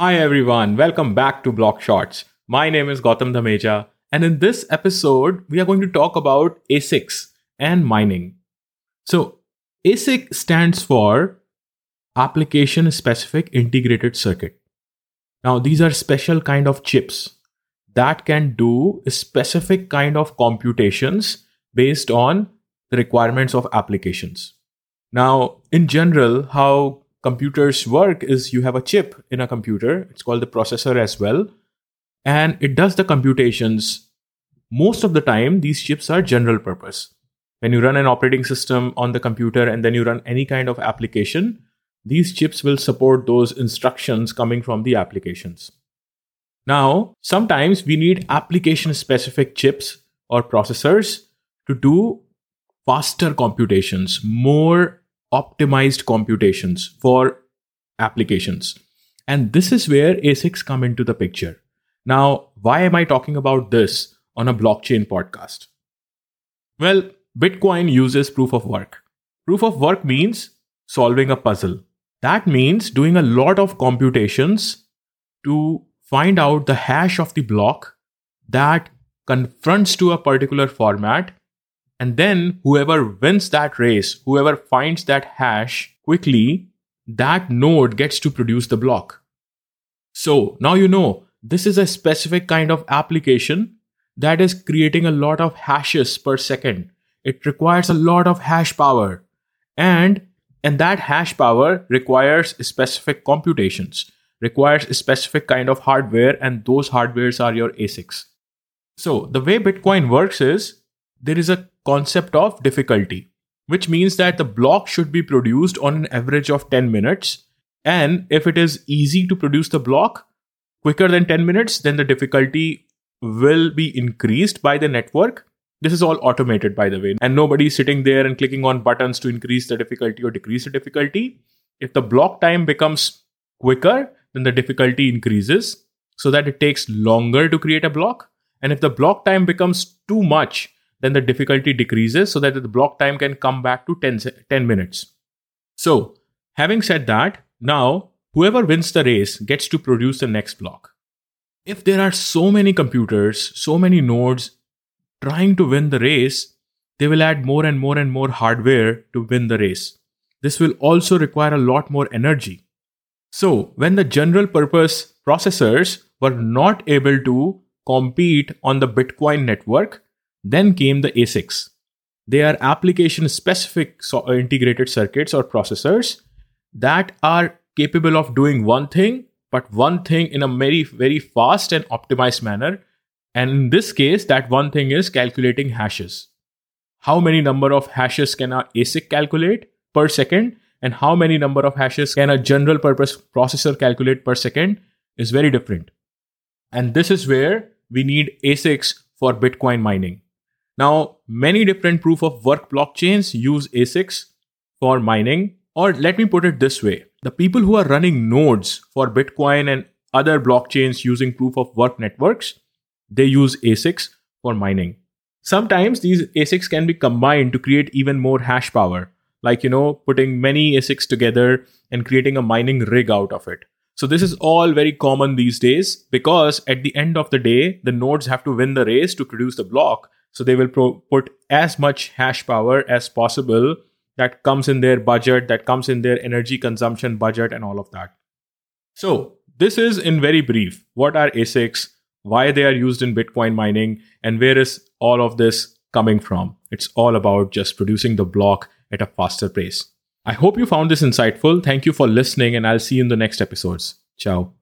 Hi everyone, welcome back to Block Shots. My name is Gautam Dhameja, and in this episode, we are going to talk about ASICs and mining. So, ASIC stands for Application Specific Integrated Circuit. Now, these are special kind of chips that can do specific kind of computations based on the requirements of applications. Now, in general, how computers work is you have a chip in a computer, it's called the processor as well, and it does the computations. Most of the time, these chips are general purpose. When you run an operating system on the computer and then you run any kind of application, these chips will support those instructions coming from the applications. Now, sometimes we need application specific chips or processors to do faster computations, more optimized computations for applications. And this is where ASICs come into the picture. Now, why am I talking about this on a blockchain podcast? Well, Bitcoin uses proof of work. Proof of work means solving a puzzle. That means doing a lot of computations to find out the hash of the block that confronts to a particular format. And then whoever wins that race, whoever finds that hash quickly, that node gets to produce the block. So now you know this is a specific kind of application that is creating a lot of hashes per second. It requires a lot of hash power. And and that hash power requires specific computations, requires a specific kind of hardware, and those hardwares are your ASICs. So, the way Bitcoin works is there is a concept of difficulty, which means that the block should be produced on an average of 10 minutes. And if it is easy to produce the block quicker than 10 minutes, then the difficulty will be increased by the network this is all automated, by the way, and nobody's sitting there and clicking on buttons to increase the difficulty or decrease the difficulty. If the block time becomes quicker, then the difficulty increases so that it takes longer to create a block. And if the block time becomes too much, then the difficulty decreases so that the block time can come back to 10, 10 minutes. So, having said that, now whoever wins the race gets to produce the next block. If there are so many computers, so many nodes, trying to win the race, they will add more and more and more hardware to win the race. This will also require a lot more energy. So, when the general purpose processors were not able to compete on the Bitcoin network, then came the ASICs. They are application specific uh, integrated circuits or processors that are capable of doing one thing, but one thing in a very, very fast and optimized manner and in this case, that one thing is calculating hashes. How many number of hashes can a ASIC calculate per second and how many number of hashes can a general purpose processor calculate per second is very different. And this is where we need ASICs for Bitcoin mining. Now, many different proof of work blockchains use ASICs for mining. Or let me put it this way the people who are running nodes for Bitcoin and other blockchains using proof of work networks they use ASICs for mining. Sometimes these ASICs can be combined to create even more hash power, like, you know, putting many ASICs together and creating a mining rig out of it. So this is all very common these days because at the end of the day, the nodes have to win the race to produce the block. So they will pro- put as much hash power as possible that comes in their budget, that comes in their energy consumption budget, and all of that. So this is in very brief what are ASICs, why they are used in Bitcoin mining, and where is all of this coming from. It's all about just producing the block at a faster pace. I hope you found this insightful. Thank you for listening, and I'll see you in the next episodes. Ciao.